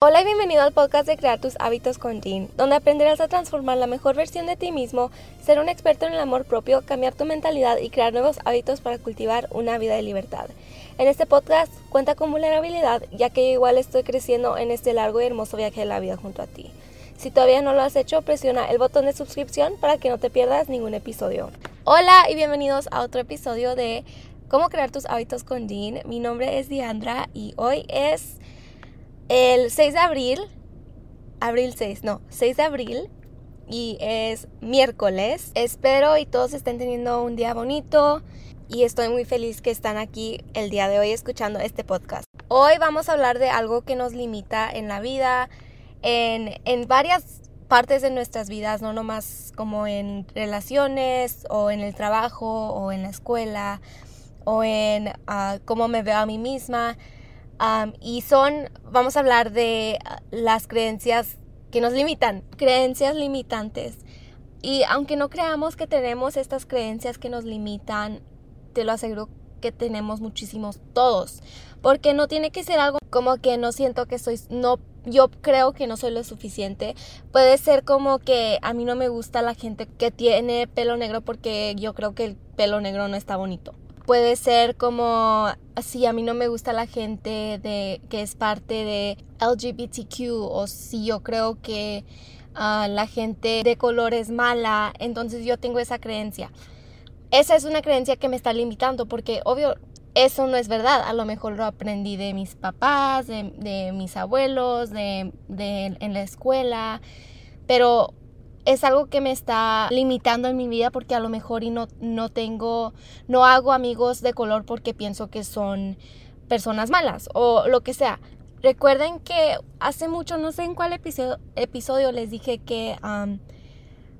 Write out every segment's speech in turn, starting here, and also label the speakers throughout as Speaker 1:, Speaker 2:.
Speaker 1: Hola y bienvenido al podcast de Crear tus hábitos con Jean, donde aprenderás a transformar la mejor versión de ti mismo, ser un experto en el amor propio, cambiar tu mentalidad y crear nuevos hábitos para cultivar una vida de libertad. En este podcast cuenta con vulnerabilidad, ya que igual estoy creciendo en este largo y hermoso viaje de la vida junto a ti. Si todavía no lo has hecho, presiona el botón de suscripción para que no te pierdas ningún episodio. Hola y bienvenidos a otro episodio de Cómo crear tus hábitos con Jean. Mi nombre es Diandra y hoy es el 6 de abril, abril 6, no, 6 de abril y es miércoles. Espero y todos estén teniendo un día bonito y estoy muy feliz que están aquí el día de hoy escuchando este podcast. Hoy vamos a hablar de algo que nos limita en la vida, en, en varias partes de nuestras vidas, no nomás como en relaciones o en el trabajo o en la escuela o en uh, cómo me veo a mí misma y son, vamos a hablar de ah, las creencias que nos limitan, creencias limitantes. Y aunque no creamos que tenemos estas creencias que nos limitan, te lo aseguro que tenemos muchísimos todos. Porque no tiene que ser algo como que no siento que soy, no, yo creo que no soy lo suficiente. Puede ser como que a mí no me gusta la gente que tiene pelo negro porque yo creo que el pelo negro no está bonito puede ser como si a mí no me gusta la gente de que es parte de LGBTQ o si yo creo que ah, la gente de color es mala, entonces yo tengo esa creencia. Esa es una creencia que me está limitando porque obvio eso no es verdad. A lo mejor lo aprendí de mis papás, de, mis abuelos, de, de, en la escuela, pero es algo que me está limitando en mi vida porque a lo mejor y no, no tengo, no hago amigos de color porque pienso que son personas malas o lo que sea. Recuerden que hace mucho, no sé en cuál episodio, episodio les dije que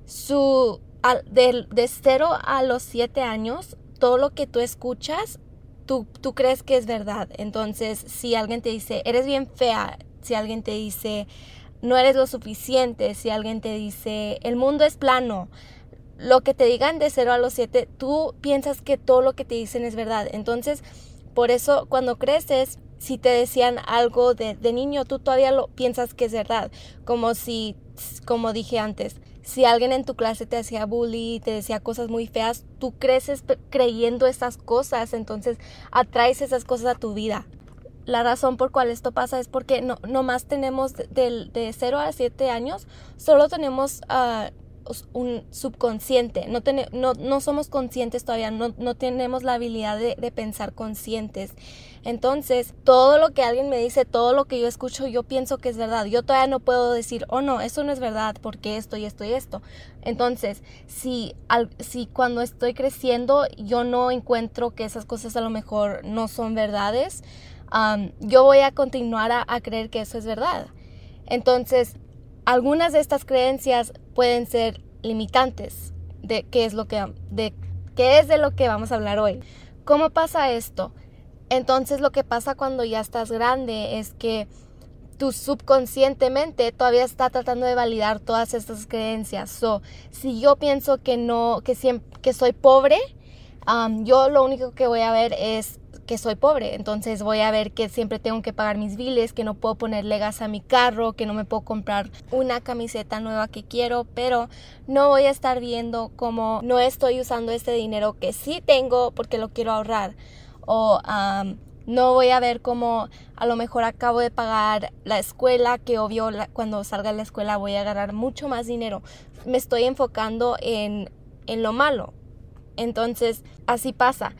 Speaker 1: su, de, de 0 a los 7 años, todo lo que tú escuchas, tú, tú crees que es verdad. Entonces, si alguien te dice, eres bien fea, si alguien te dice, no eres lo suficiente, si alguien te dice el mundo es plano, lo que te digan de 0 a los 7, tú piensas que todo lo que te dicen es verdad. Entonces, por eso cuando creces, si te decían algo de, niño, tú todavía lo piensas que es verdad. Como si, como dije antes, si alguien en tu clase te hacía bully, te decía cosas muy feas, tú creces creyendo esas cosas, entonces atraes esas cosas a tu vida la razón por cual esto pasa es porque no, más tenemos de, de 0 a 7 años, solo tenemos uh, un subconsciente, no, no, no, somos conscientes todavía, no, no tenemos la habilidad de, de, pensar conscientes. Entonces, todo lo que alguien me dice, todo lo que yo escucho, yo pienso que es verdad. Yo todavía no puedo decir, oh no, eso no es verdad, porque esto y esto y esto. Entonces, si, al, si cuando estoy creciendo yo no encuentro que esas cosas a lo mejor no son verdades, yo voy a continuar a, creer que eso es verdad. Entonces, algunas de estas creencias pueden ser limitantes de qué es lo que de qué es de lo que vamos a hablar hoy. ¿Cómo pasa esto? Entonces, lo que pasa cuando ya estás grande es que tu subconscientemente todavía está tratando de validar todas estas creencias. So, si yo pienso que no, que siempre, que soy pobre, yo lo único que voy a ver es que soy pobre, entonces voy a ver que siempre tengo que pagar mis biles, que no puedo ponerle gas a mi carro, que no me puedo comprar una camiseta nueva que quiero, pero no voy a estar viendo cómo no estoy usando este dinero que sí tengo porque lo quiero ahorrar o no voy a ver cómo a lo mejor acabo de pagar la escuela, que obvio cuando salga de la escuela voy a ganar mucho más dinero. Me estoy enfocando en, en lo malo. Entonces, así pasa.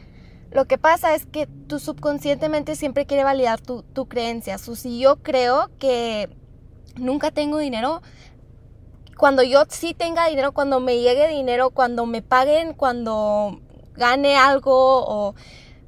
Speaker 1: Lo que pasa es que tu subconscientemente siempre quiere validar tu, tu creencia. si yo creo que nunca tengo dinero, cuando yo sí tenga dinero, cuando me llegue dinero, cuando me paguen, cuando gane algo o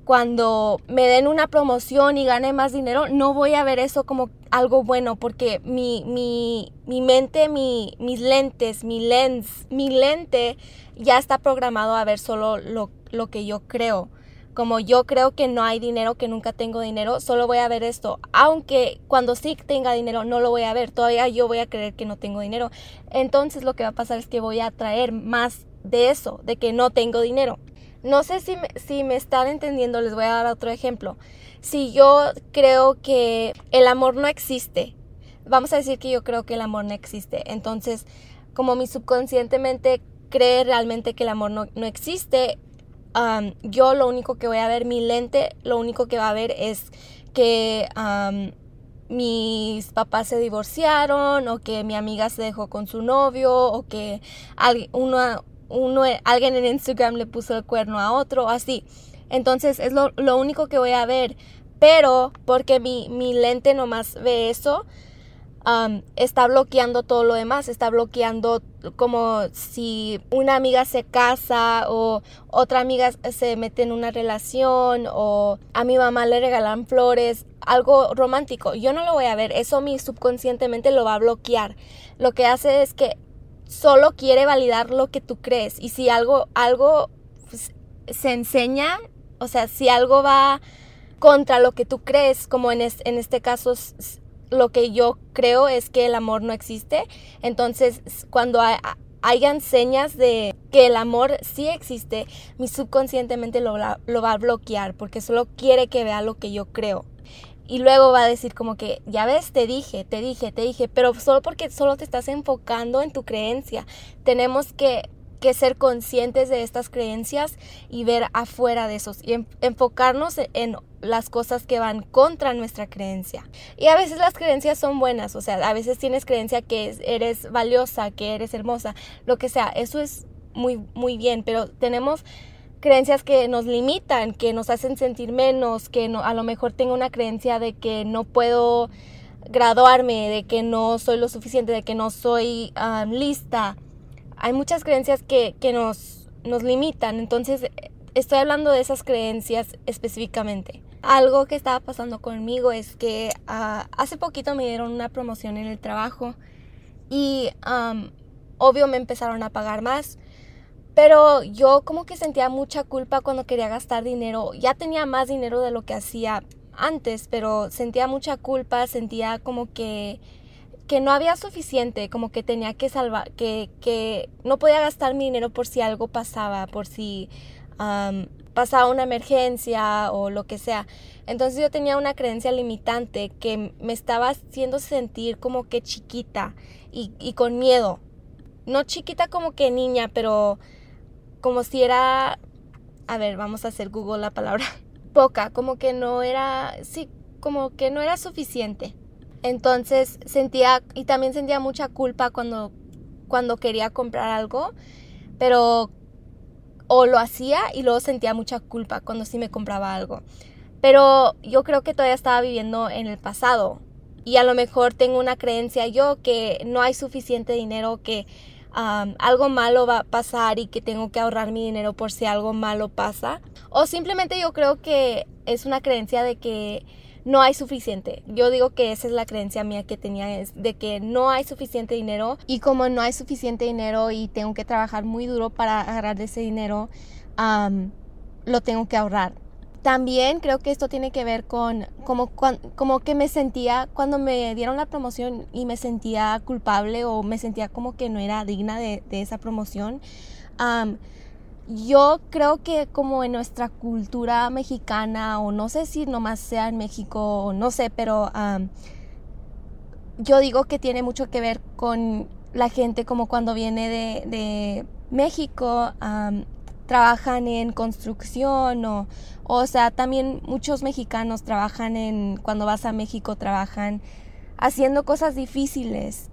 Speaker 1: cuando me den una promoción y gane más dinero, no voy a ver eso como algo bueno porque mi, mi, mi mente, mi, mis lentes, mi lens, mi lente ya está programado a ver solo lo, lo que yo creo como yo creo que no hay dinero, que nunca tengo dinero, solo voy a ver esto. Aunque cuando sí tenga dinero no lo voy a ver, todavía yo voy a creer que no tengo dinero. Entonces lo que va a pasar es que voy a atraer más de eso, de que no tengo dinero. No sé si me, si me están entendiendo, les voy a dar otro ejemplo. Si yo creo que el amor no existe, vamos a decir que yo creo que el amor no existe. Entonces, como mi subconscientemente cree realmente que el amor no, existe, yo lo único que voy a ver, mi lente, lo único que va a ver es que mis papás se divorciaron o que mi amiga se dejó con su novio o que alguien en Instagram le puso el cuerno a otro, así. Entonces es lo, lo único que voy a ver. Pero porque mi, mi lente nomás ve eso, está bloqueando todo lo demás, está bloqueando como si una amiga se casa o otra amiga se mete en una relación o a mi mamá le regalan flores, algo romántico. Yo no lo voy a ver, eso mi subconscientemente lo va a bloquear. Lo que hace es que solo quiere validar lo que tú crees y si algo algo pues, se enseña, o sea, si algo va contra lo que tú crees, como en, en este caso lo que yo creo es que el amor no existe. Entonces, cuando hay, hayan señas de que el amor sí existe, mi subconscientemente lo, va a bloquear porque solo quiere que vea lo que yo creo. Y luego va a decir como que, ya ves, te dije, te dije, te dije, pero solo porque solo te estás enfocando en tu creencia. Tenemos que ser conscientes de estas creencias y ver afuera de esos y enfocarnos en las cosas que van contra nuestra creencia. Y a veces las creencias son buenas, o sea, a veces tienes creencia que eres valiosa, que eres hermosa, lo que sea, eso es muy, muy bien, pero tenemos creencias que nos limitan, que nos hacen sentir menos, que no, a lo mejor tengo una creencia de que no puedo graduarme, de que no soy lo suficiente, de que no soy ah, lista hay muchas creencias que, nos, nos limitan, entonces estoy hablando de esas creencias específicamente. Algo que estaba pasando conmigo es que ah, hace poquito me dieron una promoción en el trabajo y obvio me empezaron a pagar más, pero yo como que sentía mucha culpa cuando quería gastar dinero. Ya tenía más dinero de lo que hacía antes, pero sentía mucha culpa, sentía como que que no había suficiente, como que tenía que salvar, que, que no podía gastar mi dinero por si algo pasaba, por si pasaba una emergencia o lo que sea. Entonces yo tenía una creencia limitante que me estaba haciendo sentir como que chiquita y, y con miedo. No chiquita como que niña, pero como si era, a ver, vamos a hacer Google la palabra, poca, como que no era, sí, como que no era suficiente. Entonces sentía, y también sentía mucha culpa cuando, cuando quería comprar algo, pero o lo hacía y luego sentía mucha culpa cuando sí me compraba algo. Pero yo creo que todavía estaba viviendo en el pasado y a lo mejor tengo una creencia yo que no hay suficiente dinero, que algo malo va a pasar y que tengo que ahorrar mi dinero por si algo malo pasa. O simplemente yo creo que es una creencia de que no hay suficiente. Yo digo que esa es la creencia mía que tenía, es de que no hay suficiente dinero y como no hay suficiente dinero y tengo que trabajar muy duro para agarrar ese dinero, lo tengo que ahorrar. También creo que esto tiene que ver con como, como que me sentía cuando me dieron la promoción y me sentía culpable o me sentía como que no era digna de, esa promoción yo creo que como en nuestra cultura mexicana, o no sé si nomás sea en México, o no sé, pero yo digo que tiene mucho que ver con la gente como cuando viene de, México, trabajan en construcción o, o sea, también muchos mexicanos trabajan en, cuando vas a México, trabajan haciendo cosas difíciles,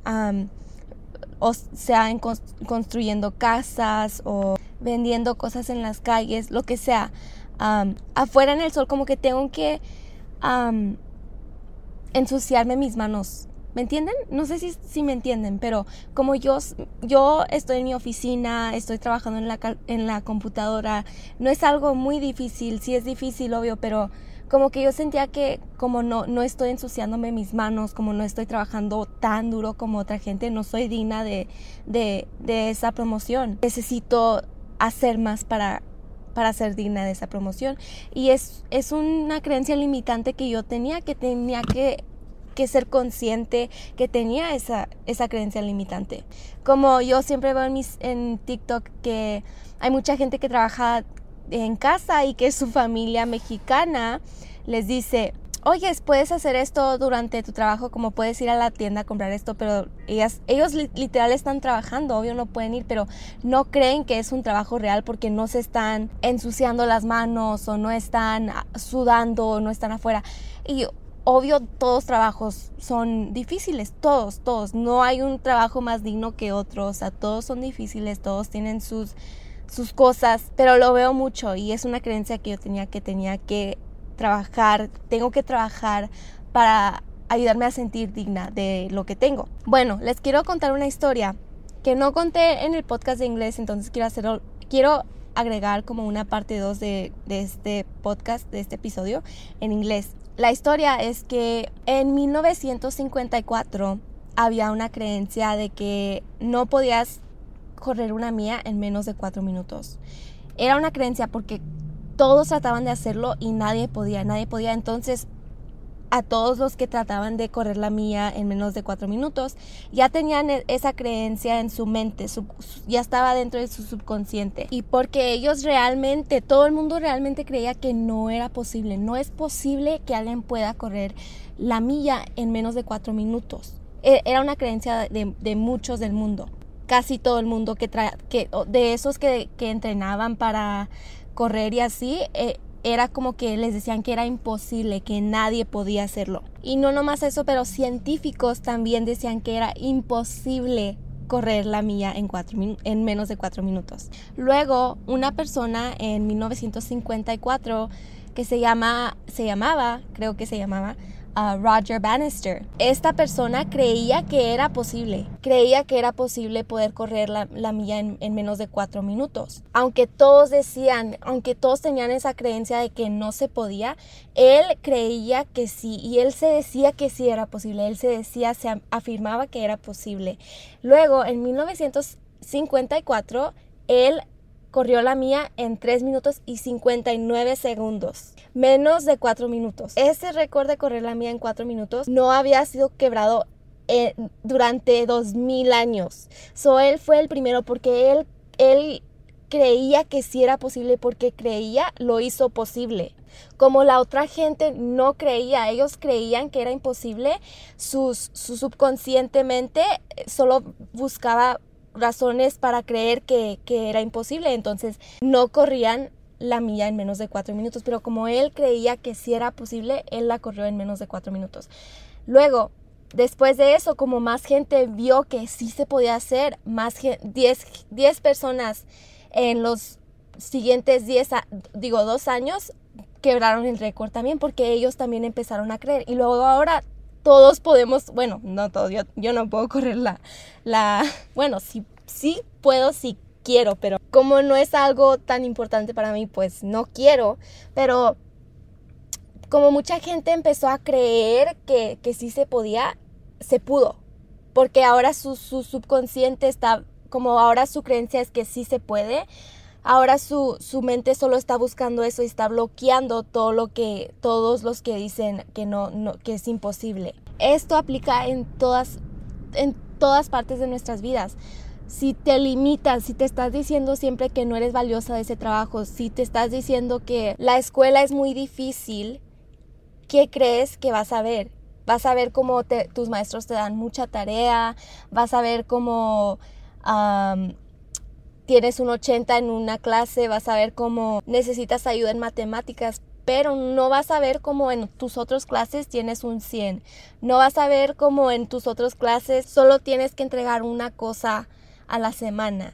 Speaker 1: o sea, en construyendo casas o vendiendo cosas en las calles, lo que sea. afuera en el sol como que tengo que ensuciarme mis manos. ¿Me entienden? No sé si, si, me entienden, pero como yo, yo estoy en mi oficina, estoy trabajando en la, en la computadora, no es algo muy difícil, sí es difícil, obvio, pero como que yo sentía que como no, no estoy ensuciándome mis manos, como no estoy trabajando tan duro como otra gente, no soy digna de, de, de esa promoción. Necesito hacer más para, para ser digna de esa promoción. Y es, es una creencia limitante que yo tenía, que tenía que, que ser consciente que tenía esa, esa creencia limitante. Como yo siempre veo en, mis, en TikTok que hay mucha gente que trabaja en casa y que su familia mexicana les dice, oye, puedes hacer esto durante tu trabajo, como puedes ir a la tienda a comprar esto, pero ellas, ellos literal están trabajando, obvio no pueden ir, pero no creen que es un trabajo real porque no se están ensuciando las manos o no están sudando o no están afuera. Y obvio todos trabajos son difíciles, todos, todos. No hay un trabajo más digno que otro, o sea, todos son difíciles, todos tienen sus, sus cosas, pero lo veo mucho y es una creencia que yo tenía que tenía que trabajar, tengo que trabajar para ayudarme a sentir digna de lo que tengo. Bueno, les quiero contar una historia que no conté en el podcast de inglés, entonces quiero hacerlo, quiero agregar como una parte 2 de, de este podcast, de este episodio en inglés. La historia es que en 1954 había una creencia de que no podías correr una mía en menos de cuatro minutos. Era una creencia porque todos trataban de hacerlo y nadie podía, nadie podía. Entonces a todos los que trataban de correr la mía en menos de cuatro minutos, ya tenían e-, esa creencia en su mente, ya estaba dentro de su subconsciente. Y porque ellos realmente, todo el mundo realmente creía que no era posible, no es posible que alguien pueda correr la milla en menos de cuatro minutos. E-, era una creencia de, muchos del mundo, casi todo el mundo que, de esos que entrenaban para correr y así, eh, era como que les decían que era imposible, que nadie podía hacerlo. Y no nomás eso, pero científicos también decían que era imposible correr la milla en, cuatro en menos de cuatro minutos. Luego, una persona en 1954 que se, llama, se llamaba, creo que se llamaba, Roger Bannister. Esta persona creía que era posible, creía que era posible poder correr la, milla en, en, menos de cuatro minutos. Aunque todos decían, aunque todos tenían esa creencia de que no se podía, él creía que sí y él se decía que sí era posible, él se decía, se afirmaba que era posible. Luego, en 1954, él corrió la mía en 3 minutos y 59 segundos. Menos de 4 minutos. Ese récord de correr la mía en 4 minutos no había sido quebrado eh, durante 2000 años. So él fue el primero porque él, él creía que sí era posible porque creía lo hizo posible. Como la otra gente no creía, ellos creían que era imposible, sus, su subconscientemente solo buscaba razones para creer que, era imposible, entonces no corrían la milla en menos de cuatro minutos, pero como él creía que sí era posible, él la corrió en menos de cuatro minutos. Luego, después de eso, como más gente vio que sí se podía hacer, más 10 personas en los siguientes 10, digo, dos años, quebraron el récord también porque ellos también empezaron a creer. Y luego ahora todos podemos, bueno, no todos, yo, no puedo correr la, la, bueno, sí, sí puedo, sí quiero, pero como no es algo tan importante para mí, pues no quiero, pero como mucha gente empezó a creer que, que sí se podía, se pudo, porque ahora su, su subconsciente está, como ahora su creencia es que sí se puede, ahora su, su, mente solo está buscando eso y está bloqueando todo lo que todos los que dicen que no, que es imposible. Esto aplica en todas en todas partes de nuestras vidas. Si te limitas, si te estás diciendo siempre que no eres valiosa de ese trabajo, si te estás diciendo que la escuela es muy difícil, ¿qué crees que vas a ver? Vas a ver cómo tus maestros te dan mucha tarea, vas a ver cómo tienes un 80 en una clase, vas a ver cómo necesitas ayuda en matemáticas, pero no vas a ver cómo en tus otras clases tienes un 100. No vas a ver cómo en tus otras clases solo tienes que entregar una cosa a la semana.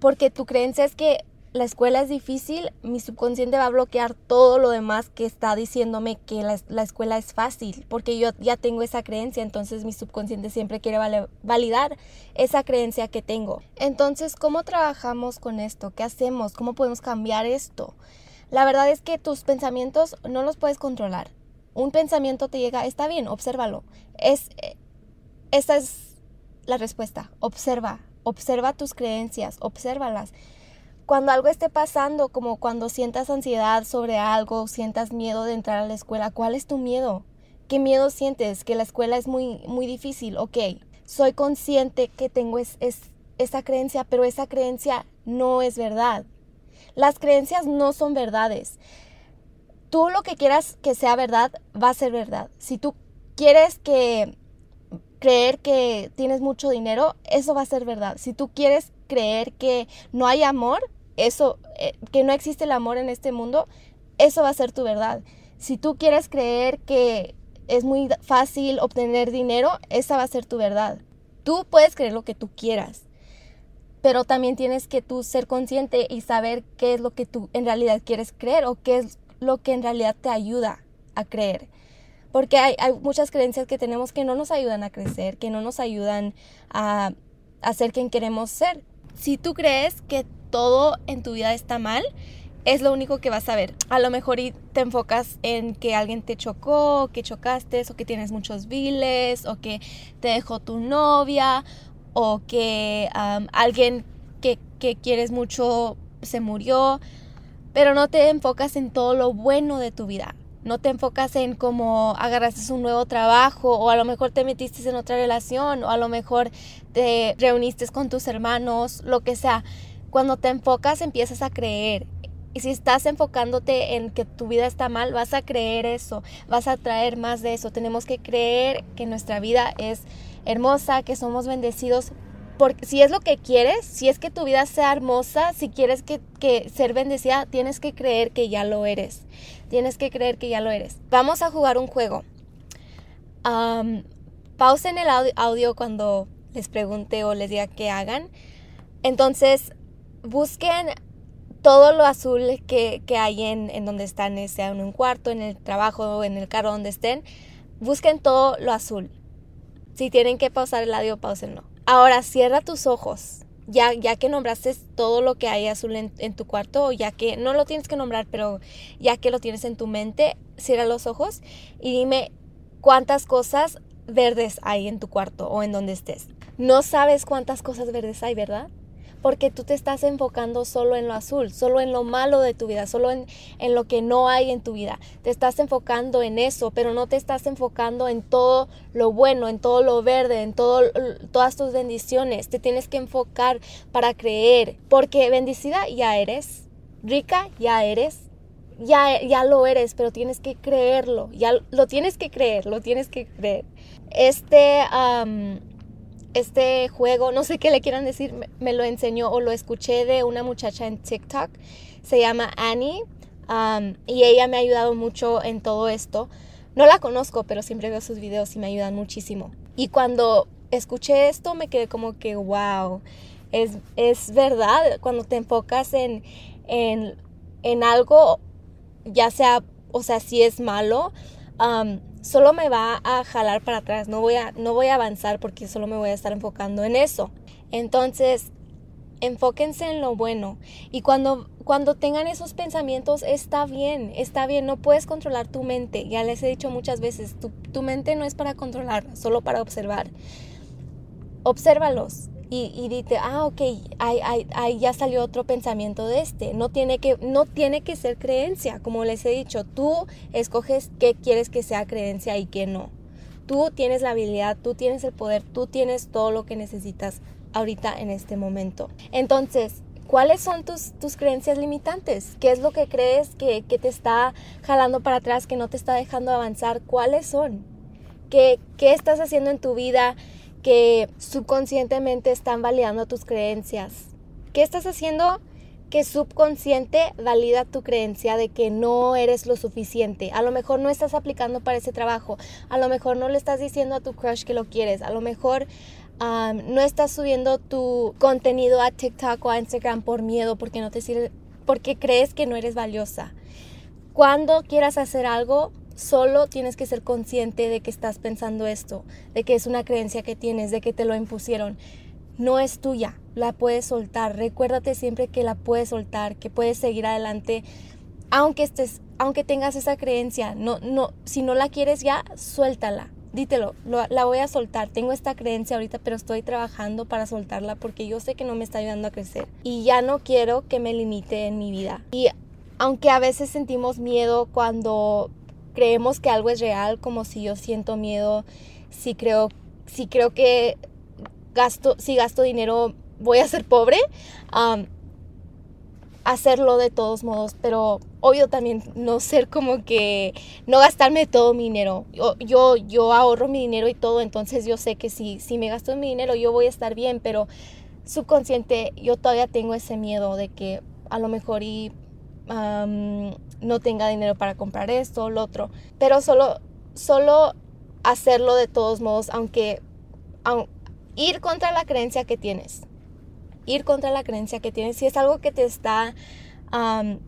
Speaker 1: Porque tu creencia es que la escuela es difícil, mi subconsciente va a bloquear todo lo demás que está diciéndome que la, escuela es fácil, porque yo ya tengo esa creencia, entonces mi subconsciente siempre quiere validar esa creencia que tengo. Entonces, ¿cómo trabajamos con esto? ¿Qué hacemos? ¿Cómo podemos cambiar esto? La verdad es que tus pensamientos no los puedes controlar. Un pensamiento te llega, está bien, obsérvalo. Es, eh, esa es la respuesta. Observa, observa tus creencias, obsérvalas cuando algo esté pasando, como cuando sientas ansiedad sobre algo, sientas miedo de entrar a la escuela, ¿cuál es tu miedo? ¿Qué miedo sientes? Que la escuela es muy, muy difícil. Ok, soy consciente que tengo es, esa creencia, pero esa creencia no es verdad. Las creencias no son verdades. tú lo que quieras que sea verdad, va a ser verdad. Si tú quieres que creer que tienes mucho dinero, eso va a ser verdad. Si tú quieres creer que no hay amor, eso, eh, que no existe el amor en este mundo, eso va a ser tu verdad. Si tú quieres creer que es muy fácil obtener dinero, esa va a ser tu verdad. Tú puedes creer lo que tú quieras, pero también tienes que tú ser consciente y saber qué es lo que tú en realidad quieres creer o qué es lo que en realidad te ayuda a creer. Porque hay, hay muchas creencias que tenemos que no nos ayudan a crecer, que no nos ayudan a, a ser quien queremos ser. Si tú crees que todo en tu vida está mal, es lo único que vas a ver. A lo mejor te enfocas en que alguien te chocó, que chocaste, o que tienes muchos viles, o que te dejó tu novia, o que alguien que, que quieres mucho se murió, pero no te enfocas en todo lo bueno de tu vida. No te enfocas en cómo agarraste un nuevo trabajo o a lo mejor te metiste en otra relación o a lo mejor te reuniste con tus hermanos, lo que sea. Cuando te enfocas empiezas a creer y si estás enfocándote en que tu vida está mal, vas a creer eso, vas a traer más de eso. Tenemos que creer que nuestra vida es hermosa, que somos bendecidos. Porque si es lo que quieres, si es que tu vida sea hermosa, si quieres que, ser bendecida, tienes que creer que ya lo eres. Tienes que creer que ya lo eres. Vamos a jugar un juego. pausen el audio, cuando les pregunte o les diga que hagan. Entonces, busquen todo lo azul que, hay en, en, donde están, eh, sea en un cuarto, en el trabajo, en el carro, donde estén, busquen todo lo azul. Si tienen que pausar el audio, pausenlo. Ahora cierra tus ojos. Ya, ya que nombraste todo lo que hay azul en, en tu cuarto, o ya que no lo tienes que nombrar, pero ya que lo tienes en tu mente, cierra los ojos y dime cuántas cosas verdes hay en tu cuarto o en donde estés. No sabes cuántas cosas verdes hay, ¿verdad? Porque tú te estás enfocando solo en lo azul, solo en lo malo de tu vida, solo en, en, lo que no hay en tu vida. Te estás enfocando en eso, pero no te estás enfocando en todo lo bueno, en todo lo verde, en todo, todas tus bendiciones. Te tienes que enfocar para creer, porque bendecida ya eres, rica ya eres. Ya, ya lo eres, pero tienes que creerlo, ya lo tienes que creer, lo tienes que creer. Este, este juego, no sé qué le quieran decir, me, lo enseñó o lo escuché de una muchacha en TikTok, se llama Annie, um, y ella me ha ayudado mucho en todo esto. No la conozco, pero siempre veo sus videos y me ayudan muchísimo. Y cuando escuché esto me quedé como que, wow, es, es verdad, cuando te enfocas en, en, en algo, ya sea, o sea, si es malo, um, solo me va a jalar para atrás, no voy a, no voy a avanzar porque solo me voy a estar enfocando en eso. Entonces, enfóquense en lo bueno y cuando, cuando tengan esos pensamientos está bien, está bien, no puedes controlar tu mente, ya les he dicho muchas veces, tu, tu mente no es para controlar, solo para observar. Obsérvalos, y, y dite, ah, ok, ahí, ya salió otro pensamiento de este. No tiene, que, no tiene que ser creencia, como les he dicho, tú escoges qué quieres que sea creencia y qué no. Tú tienes la habilidad, tú tienes el poder, tú tienes todo lo que necesitas ahorita en este momento. Entonces, ¿cuáles son tus, tus creencias limitantes? ¿Qué es lo que crees que, que, te está jalando para atrás, que no te está dejando avanzar? ¿Cuáles son? ¿Qué, qué estás haciendo en tu vida? Que subconscientemente están validando tus creencias. ¿Qué estás haciendo? que subconsciente valida tu creencia de que no eres lo suficiente. A lo mejor no estás aplicando para ese trabajo, a lo mejor no le estás diciendo a tu crush que lo quieres, a lo mejor no estás subiendo tu contenido a TikTok o a Instagram por miedo, porque no te sirve, porque crees que no eres valiosa. Cuando quieras hacer algo, Solo tienes que ser consciente de que estás pensando esto, de que es una creencia que tienes, de que te lo impusieron. No es tuya, la puedes soltar. Recuérdate siempre que la puedes soltar, que puedes seguir adelante aunque estés aunque tengas esa creencia, no no si no la quieres ya, suéltala. Dítelo, la voy a soltar. Tengo esta creencia ahorita, pero estoy trabajando para soltarla porque yo sé que no me está ayudando a crecer. Y ya no quiero que me limite en mi vida. Y aunque a veces sentimos miedo cuando creemos que algo es real, como si yo siento miedo, si creo, si creo que gasto, si gasto dinero voy a ser pobre. hacerlo de todos modos, pero obvio también no ser como que no gastarme todo mi dinero. Yo, yo, yo ahorro mi dinero y todo, entonces yo sé que si, si me gasto mi dinero yo voy a estar bien, pero subconsciente yo todavía tengo ese miedo de que a lo mejor y no tenga dinero para comprar esto o lo otro, pero solo, solo hacerlo de todos modos, aunque, ir contra la creencia que tienes ir contra la creencia que tienes si es algo que te está,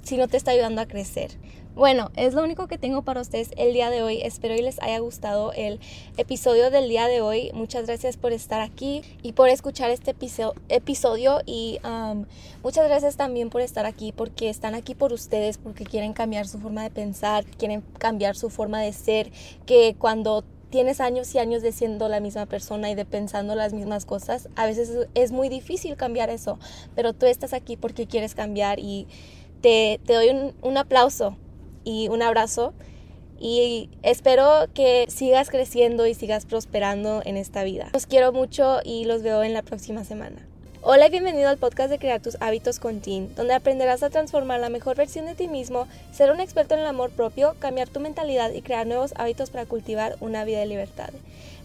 Speaker 1: si no te está ayudando a crecer. Bueno, es lo único que tengo para ustedes el día de hoy. Espero que les haya gustado el episodio del día de hoy. Muchas gracias por estar aquí y por escuchar este episodio. Y muchas gracias también por estar aquí porque están aquí por ustedes, porque quieren cambiar su forma de pensar, quieren cambiar su forma de ser, que cuando tienes años y años de siendo la misma persona y de pensando las mismas cosas, a veces es muy difícil cambiar eso, pero tú estás aquí porque quieres cambiar y te, doy un aplauso y un abrazo y espero que sigas creciendo y sigas prosperando en esta vida. Los quiero mucho y los veo en la próxima semana. Hola y bienvenido al podcast de Crear tus hábitos con Teen, donde aprenderás a transformar la mejor versión de ti mismo, ser un experto en el amor propio, cambiar tu mentalidad y crear nuevos hábitos para cultivar una vida de libertad.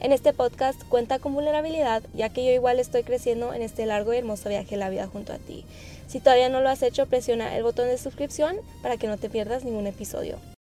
Speaker 1: En este podcast cuenta con vulnerabilidad, ya que yo igual estoy creciendo en este largo y hermoso viaje de la vida junto a ti. Si todavía no lo has hecho, presiona el botón de suscripción para que no te pierdas ningún episodio.